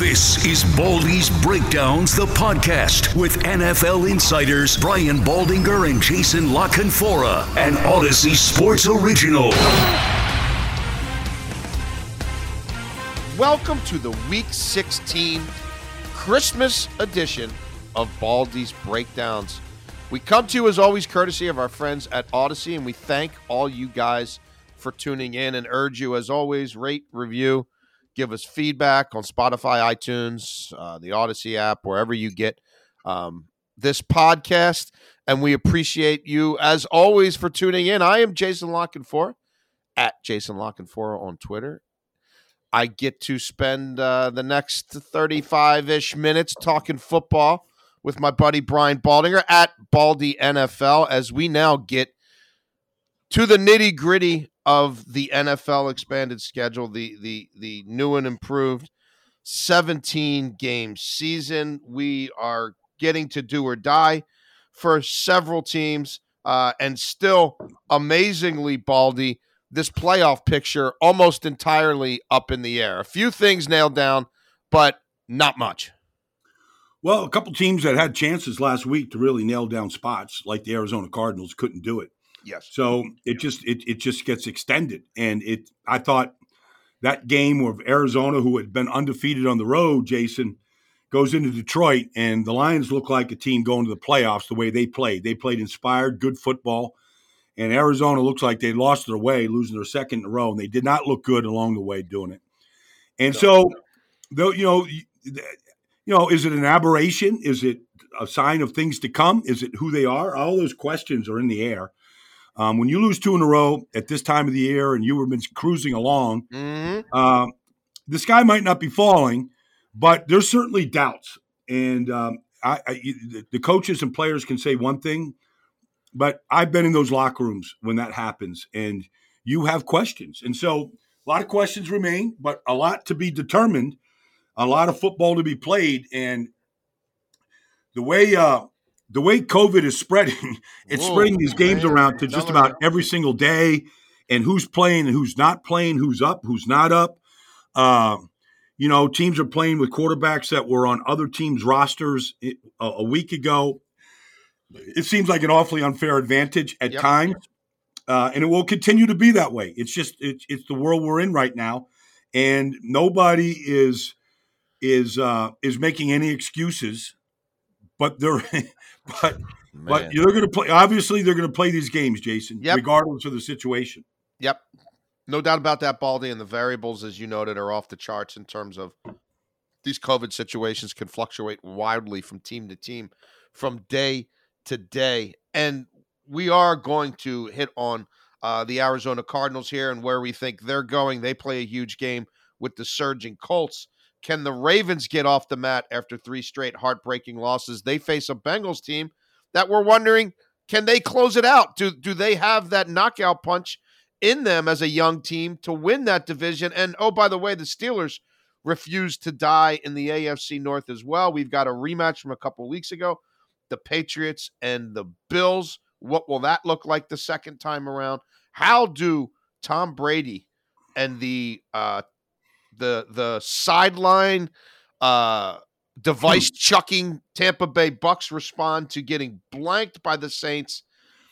This is Baldy's Breakdowns, the podcast with NFL insiders Brian Baldinger and Jason La Canfora, an Odyssey Sports original. Welcome to the Week 16 Christmas edition of Baldy's Breakdowns. We come to you as always courtesy of our friends at Odyssey, and we thank all you guys for tuning in and urge you, as always, rate, review, give us feedback on Spotify, iTunes, uh, the Odyssey app, wherever you get um, this podcast. And we appreciate you, as always, for tuning in. I am Jason La Canfora at Jason La Canfora on Twitter. I get to spend uh, the next 35 ish minutes talking football with my buddy Brian Baldinger at Baldy NFL as we now get to the nitty gritty of the NFL expanded schedule, the the the new and improved 17 game season. We are getting to do or die for several teams, uh, and still amazingly, Baldy, this playoff picture almost entirely up in the air. A few things nailed down, but not much. Well, a couple teams that had chances last week to really nail down spots, like the Arizona Cardinals, couldn't do it. Yes. So it just it it just gets extended, and it I thought that game of Arizona, who had been undefeated on the road, Jason goes into Detroit, and the Lions look like a team going to the playoffs the way they played. They played inspired, good football, and Arizona looks like they lost their way, losing their second in a row, and they did not look good along the way doing it. And so, though you know, you know, is it an aberration? Is it a sign of things to come? Is it who they are? All those questions are in the air. Um, when you lose two in a row at this time of the year and you have been cruising along, Mm-hmm. um, the sky might not be falling, but there's certainly doubts. And um, I, I, the- the coaches and players can say one thing, but I've been in those locker rooms when that happens, and you have questions. And so a lot of questions remain, but a lot to be determined, a lot of football to be played, and the way uh, the way COVID is spreading, it's Whoa, spreading these games man. around to just about every single day, and who's playing and who's not playing, who's up, who's not up. Uh, you know, teams are playing with quarterbacks that were on other teams' rosters a week ago. It seems like an awfully unfair advantage at Yep. times, uh, and it will continue to be that way. It's just it's, it's the world we're in right now, and nobody is is uh, is making any excuses. But they're but but Man. they're going to play. Obviously, they're going to play these games, Jason, Yep. regardless of the situation. Yep. No doubt about that, Baldy. And the variables, as you noted, are off the charts in terms of these COVID situations can fluctuate wildly from team to team, from day to day. And we are going to hit on uh, the Arizona Cardinals here and where we think they're going. They play a huge game with the surging Colts. Can the Ravens get off the mat after three straight heartbreaking losses? They face a Bengals team that we're wondering can they close it out? Do do they have that knockout punch in them as a young team to win that division? And oh, by the way, the Steelers refuse to die in the AFC North as well. We've got a rematch from a couple weeks ago. The Patriots and the Bills. What will that look like the second time around? How do Tom Brady and the uh the the sideline uh device chucking Tampa Bay Bucks respond to getting blanked by the Saints?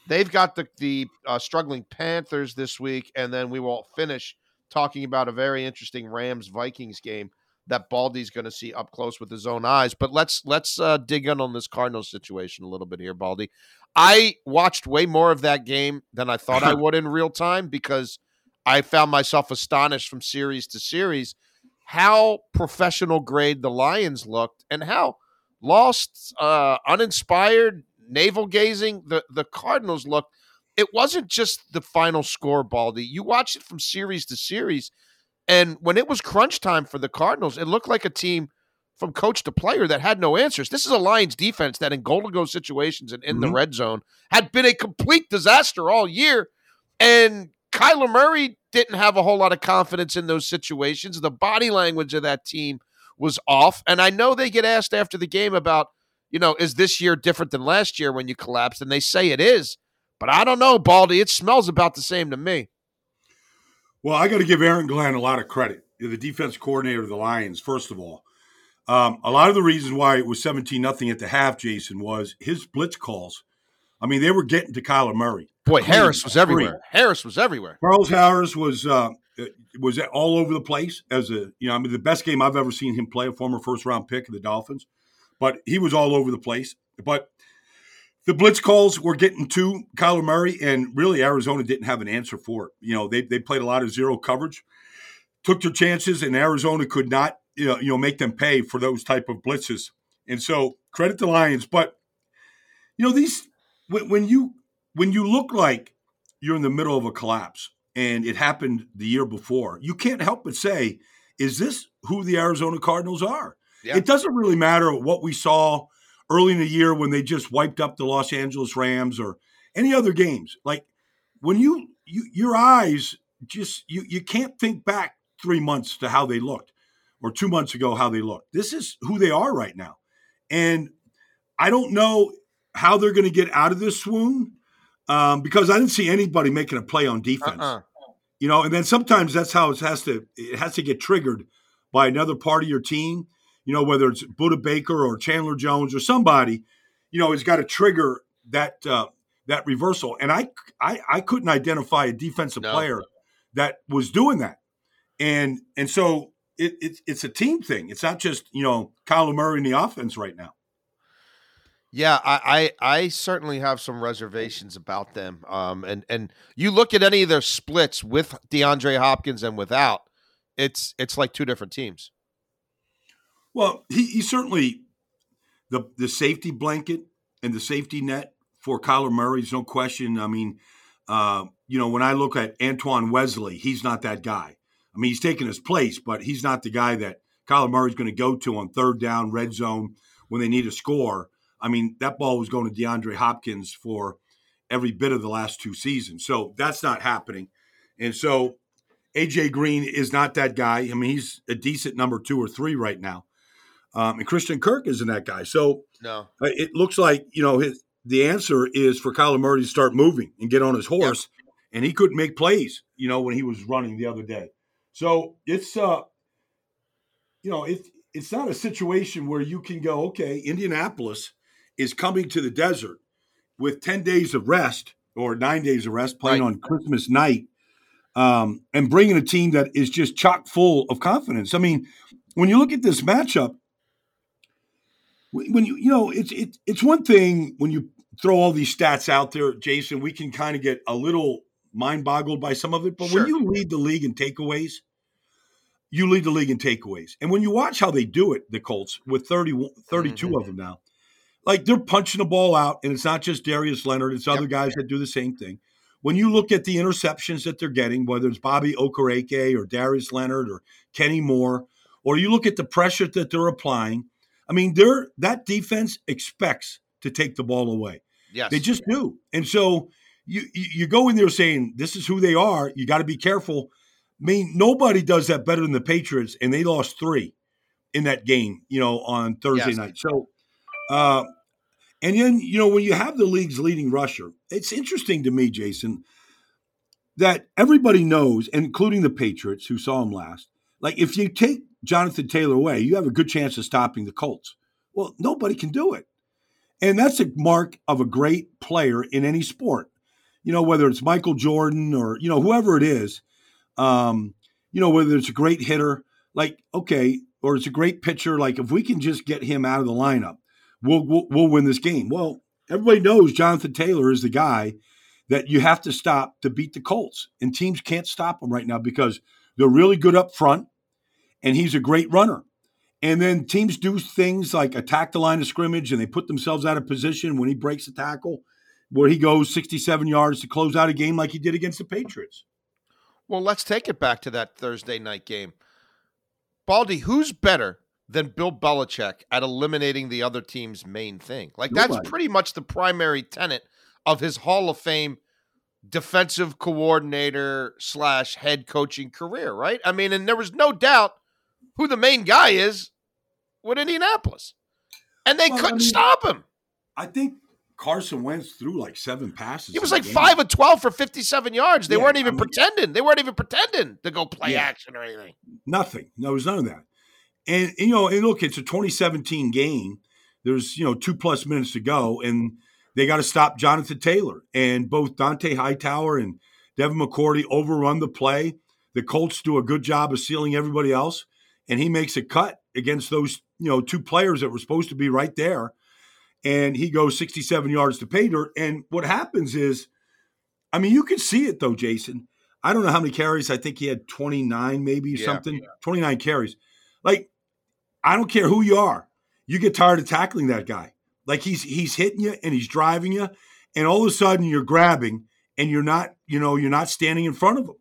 They've got the the uh, struggling Panthers this week, and then we will finish talking about a very interesting Rams Vikings game that Baldy's going to see up close with his own eyes. But let's let's uh, dig in on this Cardinals situation a little bit here, Baldy. I watched way more of that game than I thought I would in real time because I found myself astonished from series to series how professional grade the Lions looked and how lost, uh, uninspired, navel gazing the the Cardinals looked. It wasn't just the final score, Baldy. You watched it from series to series. And when it was crunch time for the Cardinals, it looked like a team from coach to player that had no answers. This is a Lions defense that in goal to go situations and in mm-hmm. the red zone had been a complete disaster all year. And Kyler Murray didn't have a whole lot of confidence in those situations. The body language of that team was off. And I know they get asked after the game about, you know, is this year different than last year when you collapsed? And they say it is. But I don't know, Baldy. It smells about the same to me. Well, I got to give Aaron Glenn a lot of credit, the defense coordinator of the Lions, first of all. Um, a lot of the reasons why it was 17 nothing at the half, Jason, was his blitz calls. I mean, they were getting to Kyler Murray. Boy, Harris was everywhere. Harris was everywhere. Charles Harris was uh, was all over the place as a you know I mean the best game I've ever seen him play, a former first round pick of the Dolphins, but he was all over the place. But the blitz calls were getting to Kyler Murray, and really Arizona didn't have an answer for it. You know they they played a lot of zero coverage, took their chances, and Arizona could not you know, you know make them pay for those type of blitzes. And so credit the Lions, but you know these when, when you when you look like you're in the middle of a collapse and it happened the year before, you can't help but say, is this who the Arizona Cardinals are? Yeah. It doesn't really matter what we saw early in the year when they just wiped up the Los Angeles Rams or any other games. Like when you, you your eyes just you you can't think back three months to how they looked or two months ago how they looked. This is who they are right now. And I don't know how they're going to get out of this swoon um, because I didn't see anybody making a play on defense. Uh-uh. You know, and then sometimes that's how it has to it has to get triggered by another part of your team. You know, whether it's Budda Baker or Chandler Jones or somebody, you know, has got to trigger that uh, that reversal. And I, I I couldn't identify a defensive no. player that was doing that. And and so it, it, it's a team thing. It's not just you know Kyler Murray in the offense right now. Yeah, I, I, I certainly have some reservations about them. Um, and and you look at any of their splits with DeAndre Hopkins and without, it's it's like two different teams. Well, he, he certainly the the safety blanket and the safety net for Kyler Murray is no question. I mean, uh, you know, when I look at Antoine Wesley, he's not that guy. I mean, he's taking his place, but he's not the guy that Kyler Murray's going to go to on third down, red zone when they need a score. I mean, that ball was going to DeAndre Hopkins for every bit of the last two seasons. So that's not happening. And so AJ Green is not that guy. I mean, he's a decent number two or three right now. Um, and Christian Kirk isn't that guy. So no, uh, it looks like you know his, the answer is for Kyler Murray to start moving and get on his horse. Yep. And he couldn't make plays, you know, when he was running the other day. So it's uh, you know, it's it's not a situation where you can go, okay, Indianapolis is coming to the desert with 10 days of rest or nine days of rest playing right. on Christmas night um, and bringing a team that is just chock full of confidence. I mean, when you look at this matchup, when you you know it's it, it's one thing when you throw all these stats out there, Jason. We can kind of get a little mind boggled by some of it, but sure. when you lead the league in takeaways, you lead the league in takeaways. And when you watch how they do it, the Colts with 30, 32 mm-hmm. of them now, like they're punching the ball out, and it's not just Darius Leonard, it's other guys that do the same thing. When you look at the interceptions that they're getting, whether it's Bobby Okereke or Darius Leonard or Kenny Moore, or you look at the pressure that they're applying, I mean, they're that defense expects to take the ball away. Yes. They just do. And so you you go in there saying this is who they are. You got to be careful. I mean, nobody does that better than the Patriots, and they lost three in that game, you know, on Thursday yes. night. So uh, and then, you know, when you have the league's leading rusher, it's interesting to me, Jason, that everybody knows, including the Patriots who saw him last, like if you take Jonathan Taylor away, you have a good chance of stopping the Colts. Well, nobody can do it. And that's a mark of a great player in any sport. You know, whether it's Michael Jordan or, you know, whoever it is, um, you know, whether it's a great hitter, like, okay, or it's a great pitcher, like if we can just get him out of the lineup, we'll, we'll, we'll win this game. Well, everybody knows Jonathan Taylor is the guy that you have to stop to beat the Colts, and teams can't stop him right now because they're really good up front, and he's a great runner. And then teams do things like attack the line of scrimmage, and they put themselves out of position when he breaks a tackle, where he goes 67 yards to close out a game like he did against the Patriots. Well, let's take it back to that Thursday night game. Baldy, who's better than Bill Belichick at eliminating the other team's main thing? Like that's pretty much the primary tenet of his Hall of Fame defensive coordinator slash head coaching career, right? I mean, and there was no doubt who the main guy is with Indianapolis. And they Well, couldn't mean, stop him. I think Carson Wentz threw like seven passes. He was like game. five of twelve for fifty-seven yards. They Yeah, weren't even I mean- pretending. They weren't even pretending to go play Yeah. action or anything. Nothing. No, it was none of that. And, you know, and look, it's a 2017 game. There's you know two plus minutes to go, and they got to stop Jonathan Taylor. And both Dante Hightower and Devin McCourty overrun the play. The Colts do a good job of sealing everybody else, and he makes a cut against those you know two players that were supposed to be right there. And he goes 67 yards to pay dirt. And what happens is, I mean, you can see it though, Jason. I don't know how many carries. I think he had 29, maybe Yeah, something. 29 carries. Like, I don't care who you are. You get tired of tackling that guy. Like he's he's hitting you and he's driving you, and all of a sudden you're grabbing and you're not, you know, you're not standing in front of him.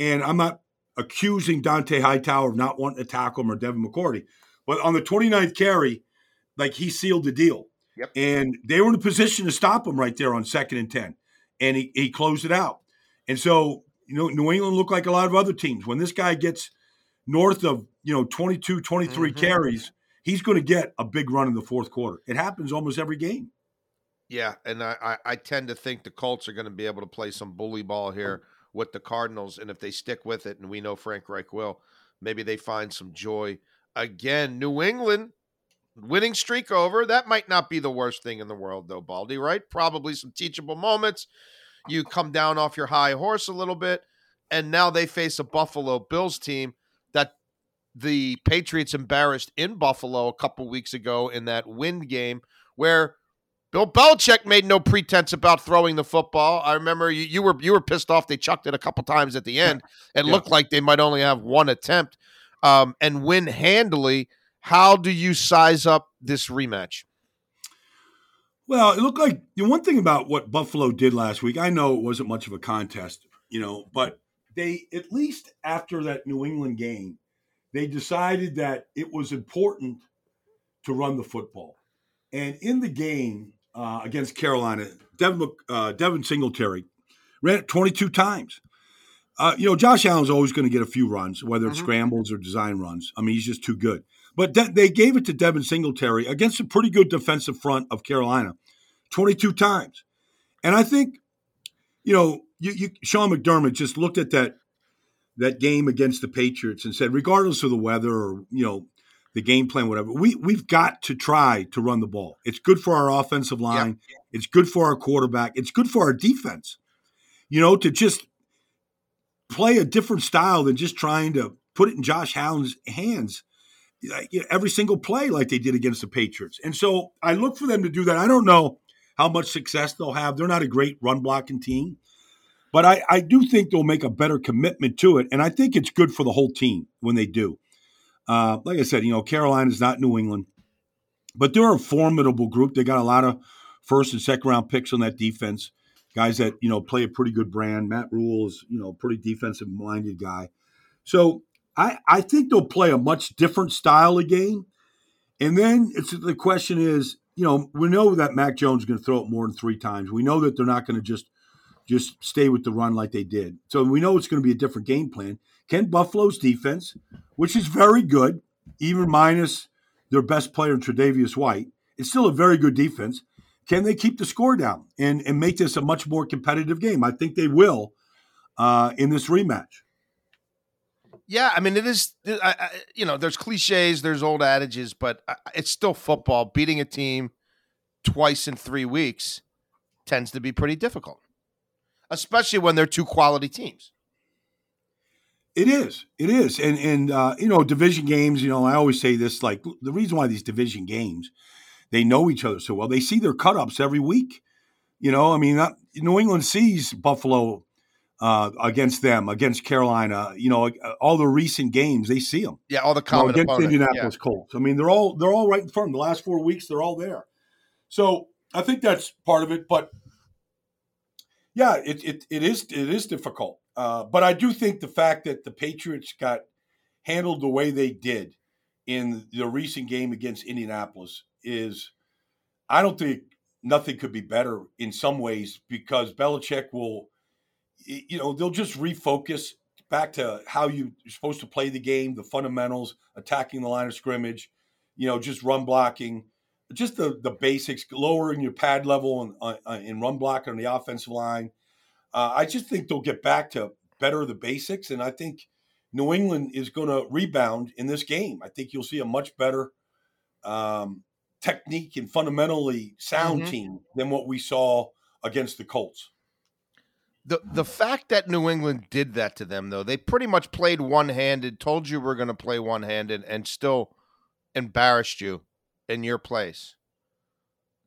And I'm not accusing Dante Hightower of not wanting to tackle him or Devin McCourty, but on the 29th carry, like he sealed the deal. Yep. And they were in a position to stop him right there on second and 10. And he, he closed it out. And so, you know, New England looked like a lot of other teams. When this guy gets north of, you know, 22, 23 Mhm. carries, he's going to get a big run in the fourth quarter. It happens almost every game. Yeah, and I, I, I tend to think the Colts are going to be able to play some bully ball here with the Cardinals, and if they stick with it, and we know Frank Reich will, maybe they find some joy again. New England winning streak over. That might not be the worst thing in the world, though, Baldy. Right? Probably some teachable moments. You come down off your high horse a little bit, and now they face a Buffalo Bills team the Patriots embarrassed in Buffalo a couple weeks ago in that wind game where Bill Belichick made no pretense about throwing the football. I remember you, you were you were pissed off. They chucked it a couple times at the end. It Yeah. looked like they might only have one attempt um, and win handily. How do you size up this rematch? Well, it looked like the one thing about what Buffalo did last week. I know it wasn't much of a contest, you know, but they at least after that New England game, they decided that it was important to run the football. And in the game uh, against Carolina, Devin, uh, Devin Singletary ran it 22 times. Uh, you know, Josh Allen's always going to get a few runs, whether it's Mhm. scrambles or design runs. I mean, he's just too good. But de- they gave it to Devin Singletary against a pretty good defensive front of Carolina 22 times. And I think, you know, you, you, Sean McDermott just looked at that that game against the Patriots and said, regardless of the weather or, you know, the game plan, whatever, we, we've got to try to run the ball. It's good for our offensive line. It's good for our quarterback. It's good for our defense, you know, to just play a different style than just trying to put it in Josh Allen's hands like, you know, every single play like they did against the Patriots. And so I look for them to do that. I don't know how much success they'll have. They're not a great run blocking team, but I, I do think they'll make a better commitment to it. And I think it's good for the whole team when they do. Uh, like I said, you know, Carolina's not New England, but they're a formidable group. They got a lot of first and second round picks on that defense. Guys that, you know, play a pretty good brand. Matt Rhule is, you know, a pretty defensive minded guy. So I, I think they'll play a much different style of game. And then it's the question is, you know, we know that Mac Jones is going to throw it more than three times. We know that they're not going to just just stay with the run like they did. So we know it's going to be a different game plan. Can Buffalo's defense, which is very good, even minus their best player Tre'Davious White, it's still a very good defense. Can they keep the score down and, and make this a much more competitive game? I think they will uh, in this rematch. Yeah, I mean, it is. I, I, you know, there's cliches, there's old adages, but it's still football. Beating a team twice in three weeks tends to be pretty difficult, especially when they're two quality teams. It is. It is. And and uh, you know, division games, you know, I always say this like the reason why these division games, they know each other so well. They see their cut ups every week. You know, I mean, not, New England sees Buffalo uh, against them, against Carolina. You know, all the recent games they see them. Yeah, all the You know, against opponent. Indianapolis Colts. I mean, they're all they're all right in front. of them. The last four weeks, they're all there. So I think that's part of it. But yeah, it it, it is it is difficult. Uh, but I do think the fact that the Patriots got handled the way they did in the recent game against Indianapolis is, I don't think nothing could be better in some ways because Belichick will, you know, they'll just refocus back to how you're supposed to play the game, the fundamentals, attacking the line of scrimmage, you know, just run blocking, just the the basics, lowering your pad level in, uh, in run blocking on the offensive line. Uh, I just think they'll get back to better the basics, and I think New England is going to rebound in this game. I think you'll see a much better um, technique and fundamentally sound mm-hmm. team than what we saw against the Colts. The the fact that New England did that to them though, they pretty much played one-handed, told you we're going to play one-handed and still embarrassed you in your place.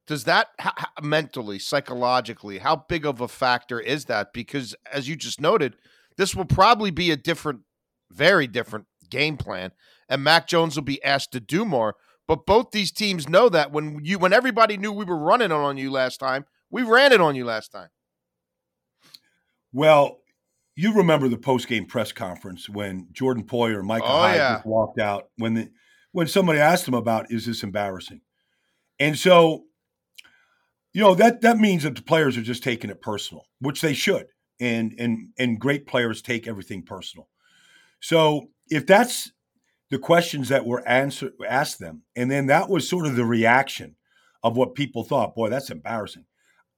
Does that how, mentally, psychologically, how big of a factor is that because as you just noted, this will probably be a different very different game plan and Mac Jones will be asked to do more. But both these teams know that when you when everybody knew we were running on you last time, we ran it on you last time. Well, you remember the post game press conference when Jordan Poyer and Micah oh, Hyde yeah. just walked out when the when somebody asked him about is this embarrassing, and so you know that that means that the players are just taking it personal, which they should, and and and great players take everything personal. So if that's the questions that were answer, asked them. And then that was sort of the reaction of what people thought, boy, that's embarrassing.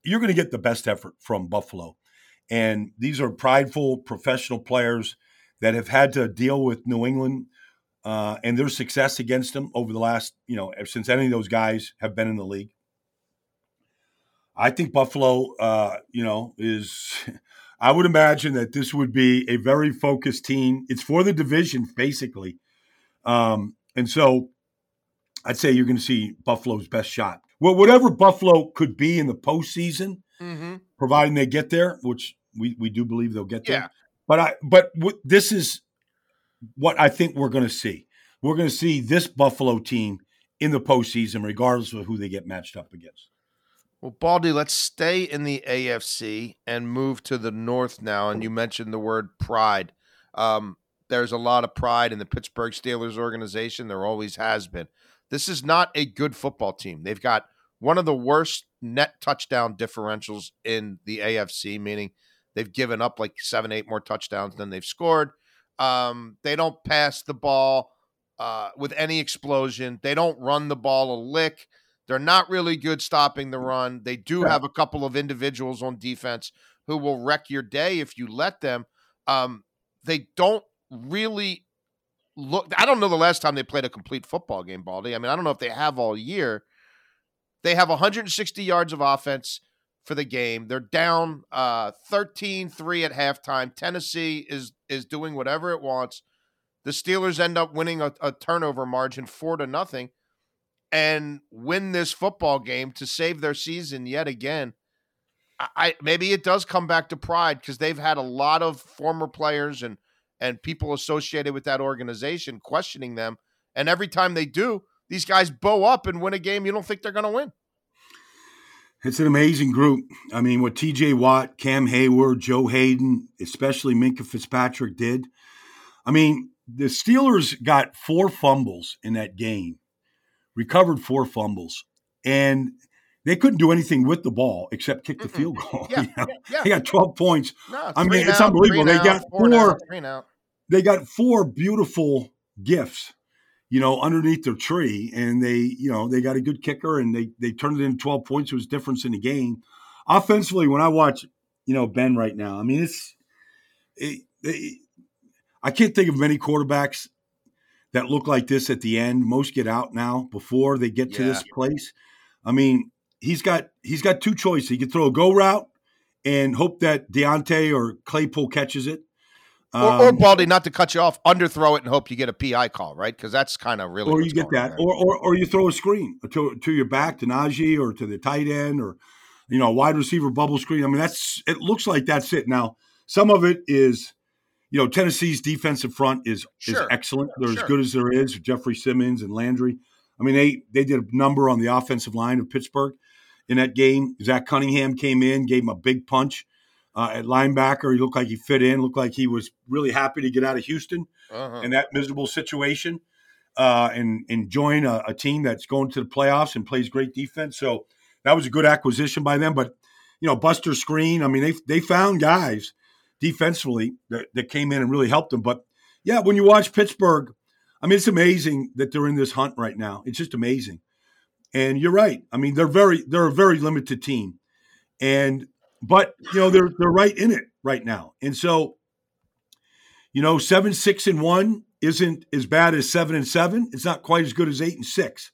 You're going to get the best effort from Buffalo. And these are prideful professional players that have had to deal with New England uh, and their success against them over the last, you know, since any of those guys have been in the league. I think Buffalo, uh, you know, is. I would imagine that this would be a very focused team. It's for the division, basically. Um, and so I'd say you're going to see Buffalo's best shot. Well, whatever Buffalo could be in the postseason, mm-hmm. providing they get there, which we, we do believe they'll get there. Yeah. But I but w- this is what I think we're going to see. We're going to see this Buffalo team in the postseason, regardless of who they get matched up against. Well, Baldy, let's stay in the AFC and move to the North now. And you mentioned the word pride. Um, there's a lot of pride in the Pittsburgh Steelers organization. There always has been. This is not a good football team. They've got one of the worst net touchdown differentials in the AFC, meaning they've given up like seven, eight more touchdowns than they've scored. Um, they don't pass the ball uh, with any explosion. They don't run the ball a lick. They're not really good stopping the run. They do have a couple of individuals on defense who will wreck your day if you let them. Um, they don't really look. I don't know the last time they played a complete football game, Baldy. I mean, I don't know if they have all year. They have 160 yards of offense for the game. They're down uh, 13-3 at halftime. Tennessee is is doing whatever it wants. The Steelers end up winning a, a turnover margin four to nothing and win this football game to save their season yet again. I, maybe it does come back to pride because they've had a lot of former players and and people associated with that organization questioning them. And every time they do, these guys bow up and win a game you don't think they're going to win. It's an amazing group. I mean, what TJ Watt, Cam Heyward, Joe Haden, especially Minkah Fitzpatrick did. I mean, the Steelers got four fumbles in that game, recovered four fumbles, and they couldn't do anything with the ball except kick the mm field goal. Yeah, you know? yeah, They got 12 points. No, I mean, it's unbelievable. They got four, four they got four beautiful gifts, you know, underneath their tree. And they, you know, they got a good kicker and they they turned it into 12 points. It was difference in the game. Offensively, when I watch, you know, Ben right now, I mean, it's it, it, I can't think of many quarterbacks that look like this at the end. Most get out now before they get yeah. to this place. I mean, he's got he's got two choices. He can throw a go route and hope that Diontae or Claypool catches it. Um, or, or, um, Baldy, not to cut you off, underthrow it and hope you get a PI call, right? Because that's kind of really. Or you get that, or, or or you throw a screen to to your back to Najee or to the tight end or you know wide receiver bubble screen. I mean, that's it. Looks like that's it. Now, some of it is, you know, Tennessee's defensive front is sure. is excellent. They're sure. as good as there is. Jeffery Simmons and Landry. I mean, they they did a number on the offensive line of Pittsburgh in that game. Zach Cunningham came in, gave him a big punch. Uh, at linebacker. He looked like he fit in. Looked like he was really happy to get out of Houston Uh-huh. in that miserable situation uh, and and join a, a team that's going to the playoffs and plays great defense. So that was a good acquisition by them. But you know, Buster Skrine. I mean, they they found guys defensively that, that came in and really helped them. But yeah, when you watch Pittsburgh, I mean, it's amazing that they're in this hunt right now. It's just amazing. And you're right. I mean, they're very they're a very limited team, and but you know they're they're right in it right now. And so, you know, seven six and one isn't as bad as seven and seven. It's not quite as good as eight and six,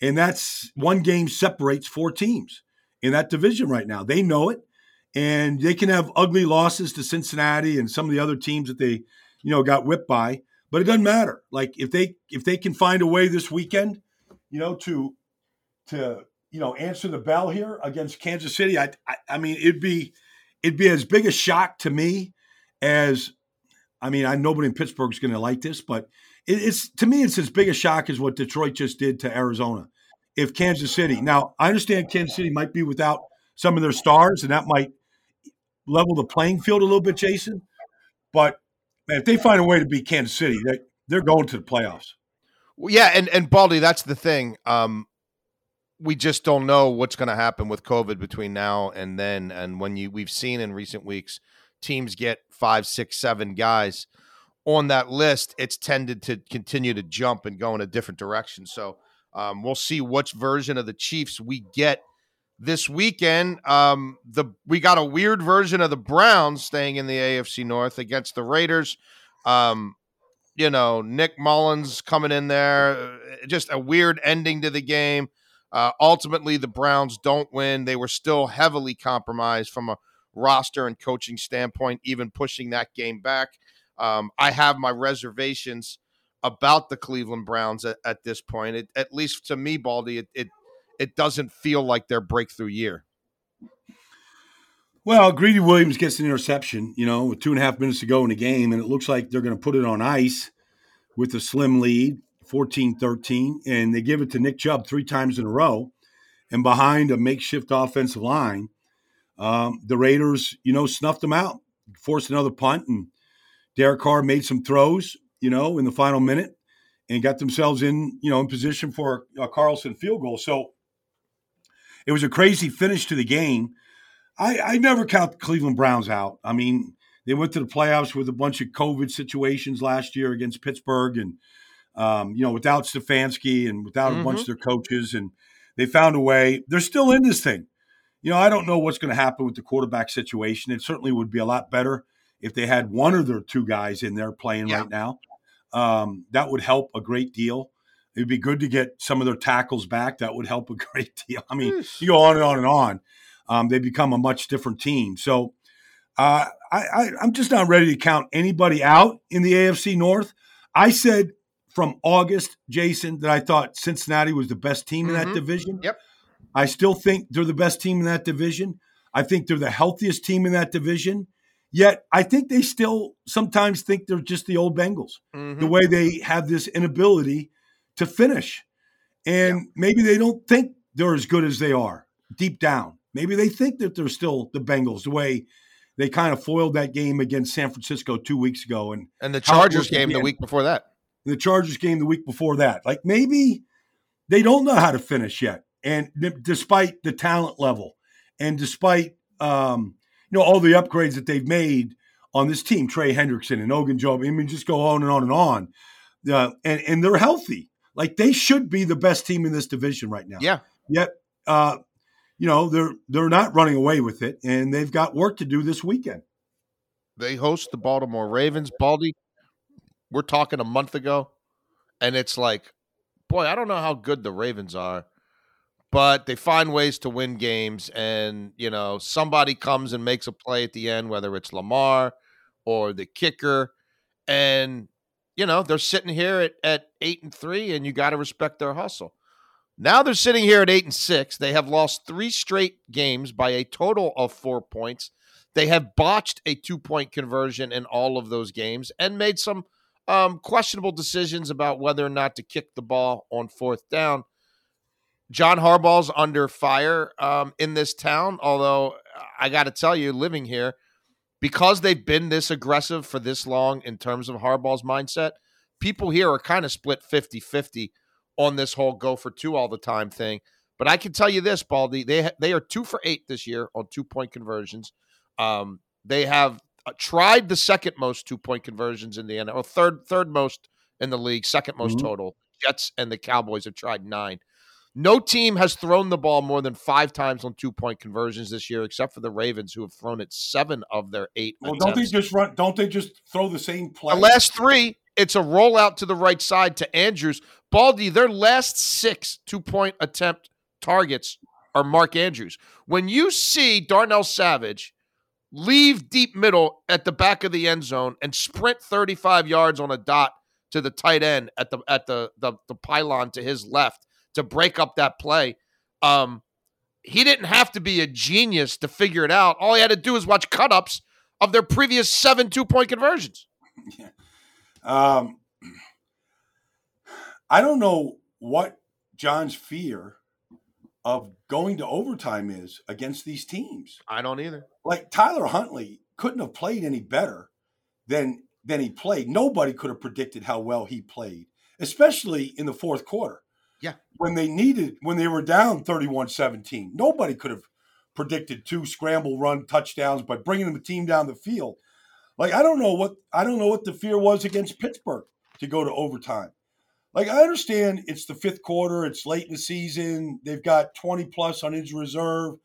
and that's one game separates four teams in that division right now. They know it, and they can have ugly losses to Cincinnati and some of the other teams that they you know got whipped by. But it doesn't matter. Like if they if they can find a way this weekend, you know, to to you know answer the bell here against Kansas City, I I, I mean it'd be it'd be as big a shock to me as I mean I nobody in Pittsburgh's going to like this, but it, it's to me it's as big a shock as what Detroit just did to Arizona. If Kansas City now I understand Kansas City might be without some of their stars, and that might level the playing field a little bit, Jason. But man, if they find a way to beat Kansas City, they, they're going to the playoffs. Well, yeah, and and Baldy, that's the thing. Um, we just don't know what's going to happen with COVID between now and then. And when you we've seen in recent weeks, teams get five, six, seven guys on that list, it's tended to continue to jump and go in a different direction. So um, we'll see which version of the Chiefs we get this weekend. Um, the we got a weird version of the Browns staying in the AFC North against the Raiders. Um, you know, Nick Mullens coming in there, uh, just a weird ending to the game. Uh, ultimately, the Browns don't win. They were still heavily compromised from a roster and coaching standpoint, even pushing that game back. Um, I have my reservations about the Cleveland Browns at, at this point. It, at least to me, Baldy, it, it it doesn't feel like their breakthrough year. Well, Greedy Williams gets an interception, you know, with two and a half minutes to go in the game, and it looks like they're going to put it on ice with a slim lead, 14 13. And they give it to Nick Chubb three times in a row. And behind a makeshift offensive line, um, the Raiders, you know, snuffed them out, forced another punt, and Derek Carr made some throws, you know, in the final minute and got themselves in, you know, in position for a Carlson field goal. So it was a crazy finish to the game. I, I never count the Cleveland Browns out. I mean, they went to the playoffs with a bunch of COVID situations last year against Pittsburgh, and um, you know, without Stefanski and without Mhm. a bunch of their coaches, and they found a way. They're still in this thing. You know, I don't know what's going to happen with the quarterback situation. It certainly would be a lot better if they had one of their two guys in there playing Yeah. right now. Um, that would help a great deal. It'd be good to get some of their tackles back. That would help a great deal. I mean, you go on and on and on. Um, they become a much different team. So uh, I, I, I'm just not ready to count anybody out in the AFC North. I said from August, Jason, that I thought Cincinnati was the best team in that Mhm. division. Yep. I still think they're the best team in that division. I think they're the healthiest team in that division. Yet I think they still sometimes think they're just the old Bengals Mhm. the way they have this inability to finish. And maybe they don't think they're as good as they are deep down. Maybe they think that they're still the Bengals the way they kind of foiled that game against San Francisco two weeks ago and And the Chargers game the again. week before that. The Chargers game the week before that. Like maybe they don't know how to finish yet. And d- despite the talent level and despite um, you know all the upgrades that they've made on this team, Trey Hendrickson and Ogunjobi, I mean, just go on and on and on. Uh, and and they're healthy. Like they should be the best team in this division right now. Yeah. Yet, uh, you know, they're they're not running away with it, and they've got work to do this weekend. They host the Baltimore Ravens. Baldy, we're talking a month ago, and it's like, boy, I don't know how good the Ravens are, but they find ways to win games. And, you know, somebody comes and makes a play at the end, whether it's Lamar or the kicker. And, you know, they're sitting here at, at eight and three, and you got to respect their hustle. Now they're sitting here at eight and six. They have lost three straight games by a total of four points. They have botched a two point conversion in all of those games and made some um, questionable decisions about whether or not to kick the ball on fourth down. John Harbaugh's under fire um, in this town, although I got to tell you, living here, because they've been this aggressive for this long in terms of Harbaugh's mindset, people here are kind of split 50 50 on this whole go for two all the time thing. But I can tell you this, Baldy, they they are two for eight this year on two point conversions. Um, they have uh, tried the second most two point conversions in the NFL, third third most in the league, second most mm-hmm. total. Jets and the Cowboys have tried nine. No team has thrown the ball more than five times on two point conversions this year, except for the Ravens, who have thrown it seven of their eight. Well, attempts. don't they just run? Don't they just throw the same play? The last three, it's a rollout to the right side to Andrews. Baldy, their last six two point attempt targets are Mark Andrews. When you see Darnell Savage leave deep middle at the back of the end zone and sprint 35 yards on a dot to the tight end at the at the the, the pylon to his left to break up that play. Um, he didn't have to be a genius to figure it out. All he had to do was watch cut ups of their previous seven two point conversions. Yeah. Um, I don't know what John's fear of going to overtime is against these teams. I don't either. Like Tyler Huntley couldn't have played any better than than he played. Nobody could have predicted how well he played, especially in the fourth quarter. Yeah. When they needed when they were down 31-17. Nobody could have predicted two scramble run touchdowns by bringing the team down the field. Like I don't know what I don't know what the fear was against Pittsburgh to go to overtime like I understand it's the fifth quarter, it's late in the season, they've got 20 plus on injured reserve,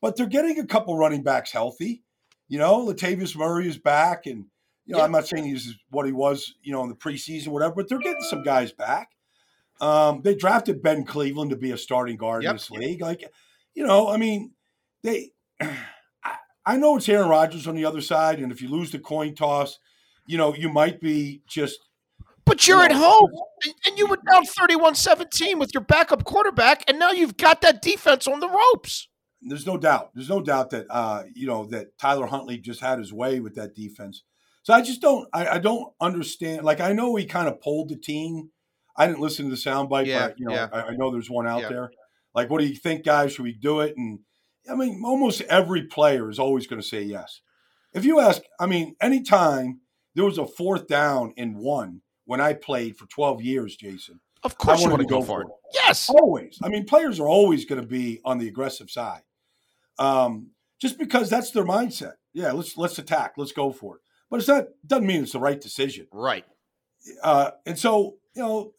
but they're getting a couple running backs healthy. You know, Latavius Murray is back, and you know, yeah. I'm not saying he's what he was, you know, in the preseason, whatever, but they're getting some guys back. Um, they drafted Ben Cleveland to be a starting guard yep. in this league. Like, you know, I mean, they I know it's Aaron Rodgers on the other side, and if you lose the coin toss, you know, you might be just but you're at home and you were down 31 17 with your backup quarterback, and now you've got that defense on the ropes. There's no doubt. There's no doubt that uh, you know that Tyler Huntley just had his way with that defense. So I just don't I, I don't understand. Like I know he kind of pulled the team. I didn't listen to the soundbite, yeah, but you know, yeah. I, I, know there's one out yeah. there. Like, what do you think, guys? Should we do it? And I mean, almost every player is always going to say yes. If you ask, I mean, anytime there was a fourth down in one, when I played for 12 years, Jason. Of course, you want to go, go for it. it. Yes, always. I mean, players are always going to be on the aggressive side, um, just because that's their mindset. Yeah, let's let's attack, let's go for it. But it's not doesn't mean it's the right decision, right? Uh, and so you know,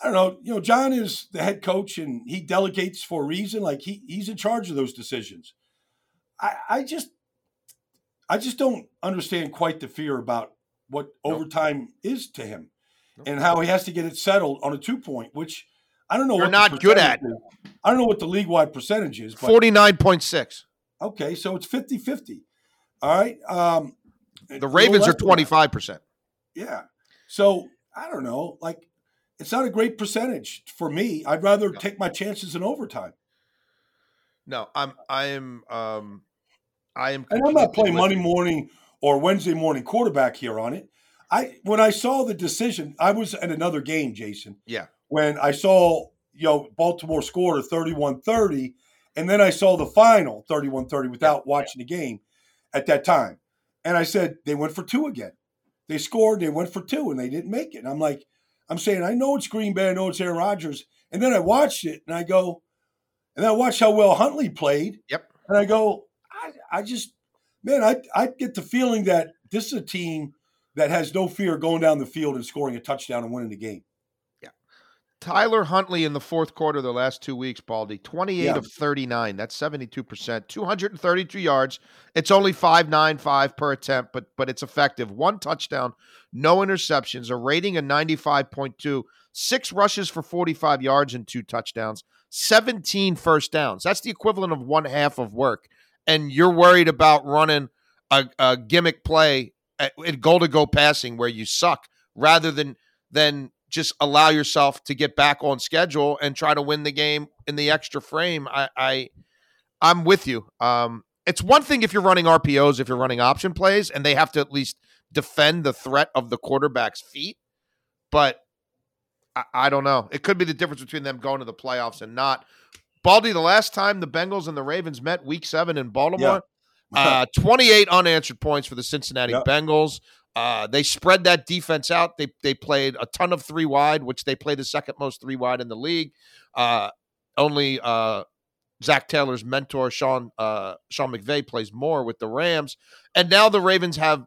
I don't know. You know, John is the head coach, and he delegates for a reason. Like he he's in charge of those decisions. I I just I just don't understand quite the fear about what nope. overtime is to him and how he has to get it settled on a two point, which I don't know. You're not good at. Is. I don't know what the league wide percentage is. Forty nine point six. Okay, so it's 50-50. All right. Um, the Ravens are twenty five percent. Yeah. So I don't know. Like, it's not a great percentage for me. I'd rather no. take my chances in overtime. No, I'm. I am. Um, I am. And I'm not playing Monday morning or Wednesday morning quarterback here on it. I when I saw the decision, I was at another game, Jason. Yeah. When I saw, you know, Baltimore scored a 31-30, and then I saw the final 31-30 without watching the game at that time. And I said, they went for two again. They scored, they went for two, and they didn't make it. And I'm like, I'm saying, I know it's Green Bay, I know it's Aaron Rodgers. And then I watched it and I go, and I watched how well Huntley played. Yep. And I go, I, I just, man, I, I get the feeling that this is a team that has no fear going down the field and scoring a touchdown and winning the game. Yeah. Tyler Huntley in the fourth quarter of the last two weeks, Baldy, 28 yeah. of 39. That's 72%. 232 yards. It's only 5.95 per attempt, but but it's effective. One touchdown, no interceptions, a rating of 95.2, six rushes for 45 yards and two touchdowns, 17 first downs. That's the equivalent of one half of work. And you're worried about running a, a gimmick play at goal to go passing where you suck rather than than just allow yourself to get back on schedule and try to win the game in the extra frame. I, I I'm with you. Um, it's one thing if you're running RPOs, if you're running option plays, and they have to at least defend the threat of the quarterback's feet. But I, I don't know. It could be the difference between them going to the playoffs and not. Baldy, the last time the Bengals and the Ravens met, Week Seven in Baltimore, Uh, 28 unanswered points for the Cincinnati Yep. Bengals. Uh, they spread that defense out. They they played a ton of three wide, which they play the second most three wide in the league. Uh, only uh, Zac Taylor's mentor Sean uh, Sean McVay plays more with the Rams, and now the Ravens have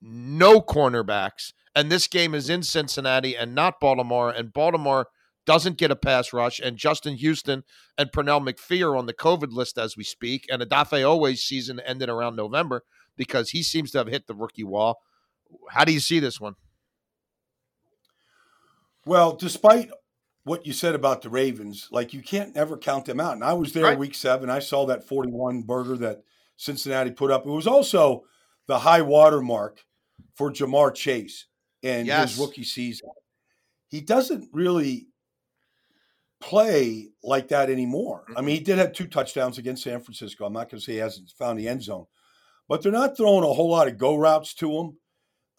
no cornerbacks, and this game is in Cincinnati and not Baltimore, and Baltimore doesn't get a pass rush, and Justin Houston and Pernell McPhee are on the COVID list as we speak, and Odafe Oweh's season ended around November because he seems to have hit the rookie wall. How do you see this one? Well, despite what you said about the Ravens, like you can't ever count them out. And I was there Right. week seven. I saw that 41 burger that Cincinnati put up. It was also the high water mark for Ja'Marr Chase in Yes. his rookie season. He doesn't really play like that anymore. I mean, he did have two touchdowns against San Francisco. I'm not going to say he hasn't found the end zone, but they're not throwing a whole lot of go routes to him.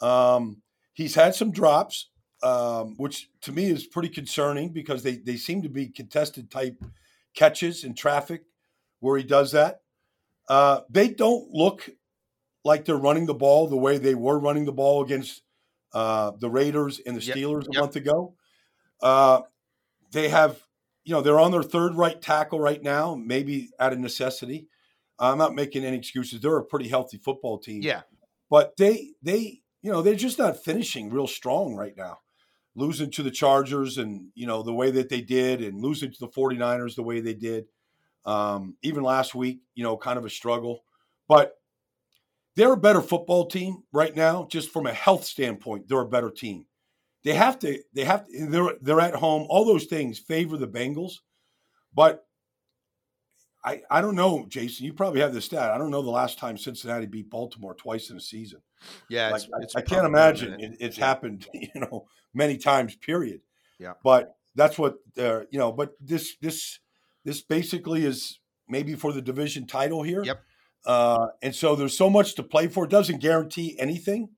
Um, he's had some drops, um, which to me is pretty concerning because they, they seem to be contested type catches in traffic where he does that. Uh, they don't look like they're running the ball the way they were running the ball against uh, the Raiders and the Yep, Steelers a month ago. Uh, they have, you know, they're on their third right tackle right now, maybe out of necessity. I'm not making any excuses. They're a pretty healthy football team. Yeah, but they they you know they're just not finishing real strong right now. Losing to the chargers and you know the way that they did and losing to the 49ers the way they did um, even last week you know kind of a struggle. But they're a better football team right now just from a health standpoint. They're a better team they have to they have to, they're they're at home all those things favor the bengals but I, I don't know, Jason. You probably have the stat. I don't know the last time Cincinnati beat Baltimore twice in a season. yeah. Like, It's, I- it's I can't imagine it, it's Yeah. happened, you know, many times. Period. Yeah. But that's what uh, you know. But this this this basically is maybe for the division title here. Yep. Uh, and so there's so much to play for. It doesn't guarantee anything.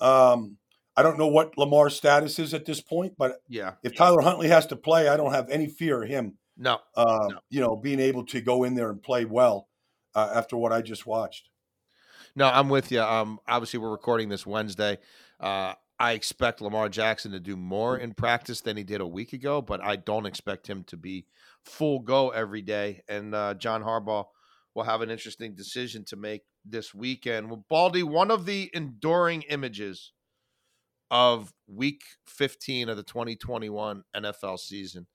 Um, I don't know what Lamar's status is at this point, but Yeah, if Tyler Huntley has to play, I don't have any fear of him. no, Uh, No. You know, being able to go in there and play well uh, after what I just watched. No, I'm with you. Um, obviously, we're recording this Wednesday. Uh, I expect Lamar Jackson to do more in practice than he did a week ago, but I don't expect him to be full go every day. And uh, John Harbaugh will have an interesting decision to make this weekend. Well, Baldy, one of the enduring images of Week 15 of the 2021 NFL season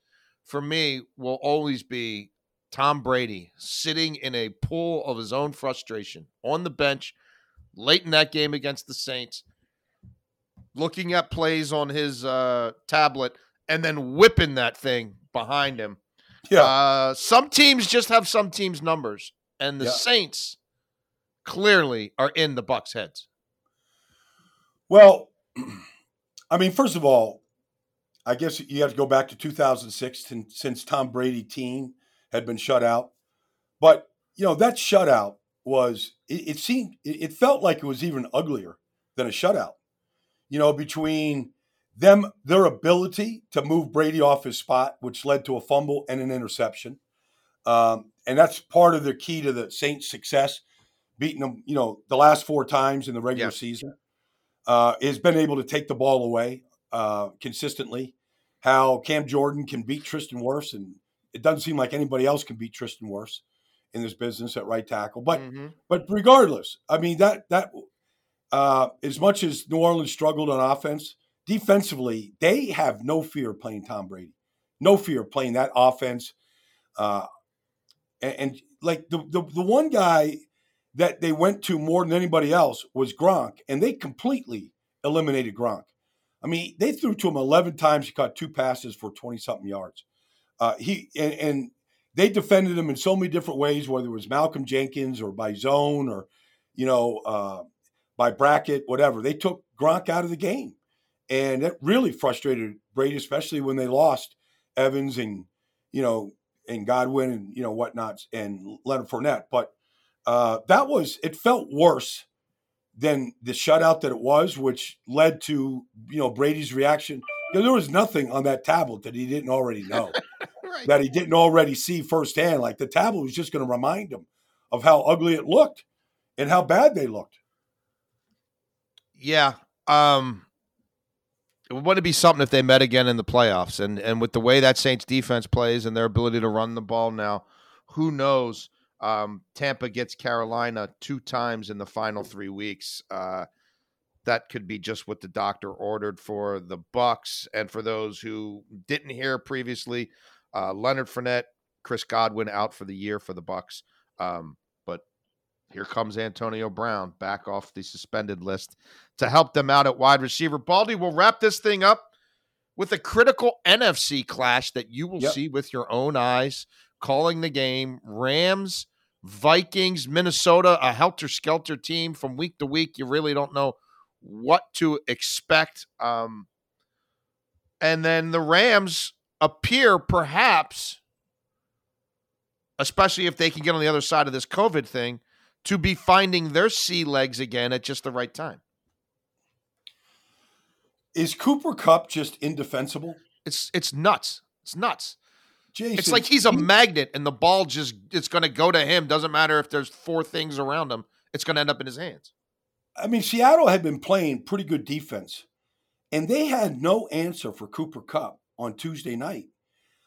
for me will always be Tom Brady sitting in a pool of his own frustration on the bench late in that game against the Saints, looking at plays on his uh, tablet and then whipping that thing behind him. Yeah. Uh, some teams just have some teams' numbers, and the Yeah. Saints clearly are in the Bucks' heads. Well, I mean, first of all, I guess you have to go back to 2006 sin- since Tom Brady team had been shut out. But you know that shutout was it, it seemed it, it felt like it was even uglier than a shutout. You know, between them their ability to move Brady off his spot, which led to a fumble and an interception, um, and that's part of the key to the Saints' success, beating them. You know, the last four times in the regular Yes. season uh, has been able to take the ball away uh, consistently. How Cam Jordan can beat Tristan Wirfs, and it doesn't seem like anybody else can beat Tristan Wirfs in this business at right tackle. But Mhm. but regardless, I mean that that uh, as much as New Orleans struggled on offense, defensively they have no fear of playing Tom Brady, no fear of playing that offense. Uh, and, and like the, the the one guy that they went to more than anybody else was Gronk, and they completely eliminated Gronk. I mean, they threw to him eleven times. He caught two passes for twenty something yards. Uh, he and, and they defended him in so many different ways, whether it was Malcolm Jenkins or by zone or you know uh, by bracket, whatever. They took Gronk out of the game, and it really frustrated Brady, especially when they lost Evans and you know and Godwin and you know whatnots and Leonard Fournette. But uh, that was it felt worse than the shutout that it was, which led to you know Brady's reaction. There was nothing on that tablet that he didn't already know, Right. that he didn't already see firsthand. Like the tablet was just going to remind him of how ugly it looked, and how bad they looked. Yeah. Um, it would be something if they met again in the playoffs, and and with the way that Saints defense plays and their ability to run the ball now, who knows? Um, Tampa gets Carolina two times in the final three weeks. Uh, that could be just what the doctor ordered for the Bucks. And for those who didn't hear previously, uh, Leonard Fournette, Chris Godwin out for the year for the Bucks. Um, but here comes Antonio Brown back off the suspended list to help them out at wide receiver. Baldy will wrap this thing up with a critical NFC clash that you will yep. see with your own eyes. Calling the game, Rams, Vikings, Minnesota, a helter skelter team from week to week. You really don't know what to expect. Um, and then the Rams appear perhaps, especially if they can get on the other side of this COVID thing, to be finding their sea legs again at just the right time. Is Cooper Kupp just indefensible? It's it's nuts. It's nuts. Jason, it's like he's a magnet and the ball just it's going to go to him. Doesn't matter if there's four things around him. It's going to end up in his hands. I mean, Seattle had been playing pretty good defense, and they had no answer for Cooper Kupp on Tuesday night.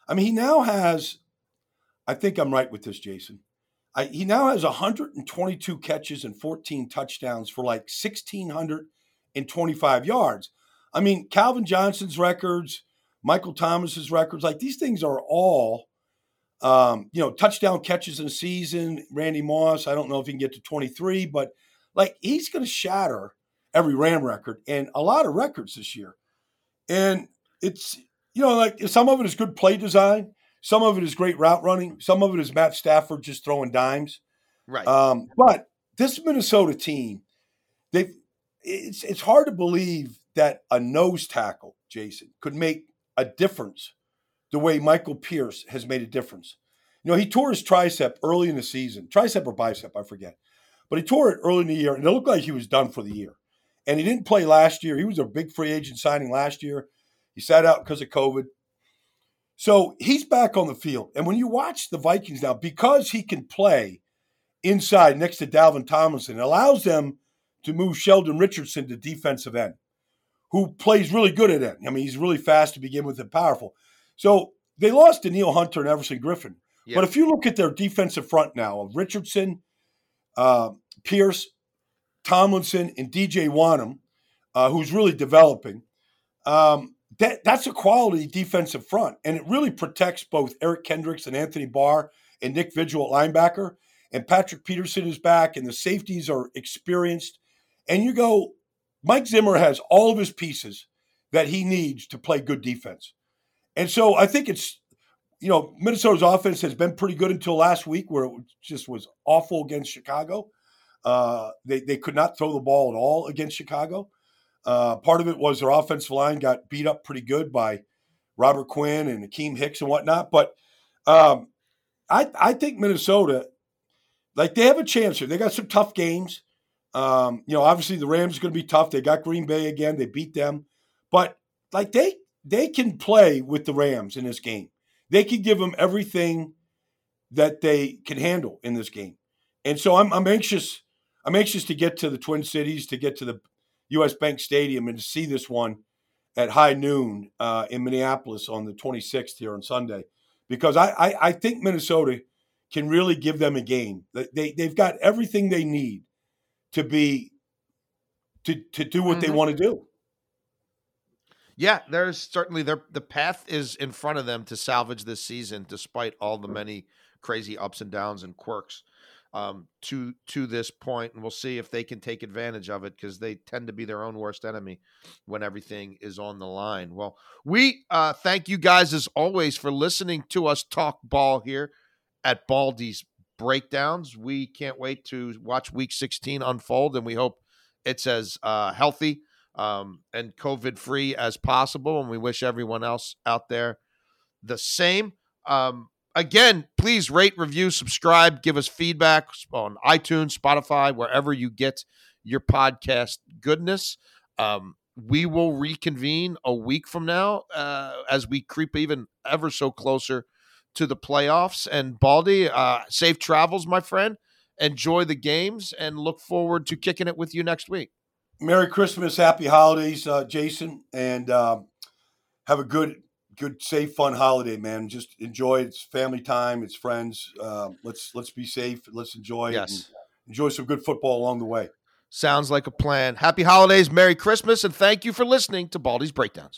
I mean, he now has, I think I'm right with this, Jason. I, he now has 122 catches and 14 touchdowns for like 1,625 yards. I mean, Calvin Johnson's records, Michael Thomas's records, like these things are all, um, you know, touchdown catches in a season. Randy Moss, I don't know if he can get to 23, but – like he's going to shatter every Ram record and a lot of records this year. And it's, you know, like some of it is good play design, some of it is great route running, some of it is Matt Stafford just throwing dimes. Right. Um, but this Minnesota team, they it's it's hard to believe that a nose tackle, Jason, could make a difference the way Michael Pierce has made a difference. You know, he tore his tricep early in the season, tricep or bicep, I forget. But he tore it early in the year, and it looked like he was done for the year. And he didn't play last year. He was a big free agent signing last year. He sat out because of COVID. So he's back on the field. And when you watch the Vikings now, because he can play inside next to Dalvin Tomlinson, it allows them to move Sheldon Richardson to defensive end, who plays really good at it. I mean, he's really fast to begin with and powerful. So they lost Danielle Hunter and Everson Griffen. But if you look at their defensive front now of Richardson, uh, Pierce, Tomlinson, and DJ Wonnum, uh, who's really developing. Um, that that's a quality defensive front, and it really protects both Eric Kendricks and Anthony Barr and Nick Vigil at linebacker. And Patrick Peterson is back, and the safeties are experienced. And you go, Mike Zimmer has all of his pieces that he needs to play good defense. And so I think it's you know, Minnesota's offense has been pretty good until last week, where it just was awful against Chicago. Uh, they they could not throw the ball at all against Chicago. Uh, part of it was their offensive line got beat up pretty good by Robert Quinn and Akiem Hicks and whatnot. But um, I I think Minnesota, like they have a chance here. They got some tough games. Um, you know, obviously the Rams are going to be tough. They got Green Bay again. They beat them, but like they they can play with the Rams in this game. They could give them everything that they can handle in this game. And so I'm, I'm anxious. I'm anxious to get to the Twin Cities, to get to the U.S. Bank Stadium, and to see this one at high noon uh, in Minneapolis on the 26th here on Sunday, because I, I, I think Minnesota can really give them a game. They, they've got everything they need to be to to do what mm-hmm. they want to do. Yeah, there's certainly their the path is in front of them to salvage this season, despite all the many crazy ups and downs and quirks um, to to this point, and we'll see if they can take advantage of it because they tend to be their own worst enemy when everything is on the line. Well, we uh, thank you guys as always for listening to us talk ball here at Baldy's Breakdowns. We can't wait to watch Week 16 unfold, and we hope it's as uh, healthy um, and COVID free as possible. And we wish everyone else out there the same. Um, again, please rate, review, subscribe, give us feedback on iTunes, Spotify, wherever you get your podcast goodness. Um, we will reconvene a week from now uh, as we creep even ever so closer to the playoffs. And Baldy, uh, safe travels, my friend. enjoy the games, and look forward to kicking it with you next week. Merry Christmas, Happy Holidays, uh, Jason, and um, have a good, good, safe, fun holiday, man. Just enjoy. It's family time. It's friends. Uh, let's let's be safe. Let's enjoy. Yes. enjoy some good football along the way. Sounds like a plan. Happy holidays, Merry Christmas, and thank you for listening to Baldy's Breakdowns.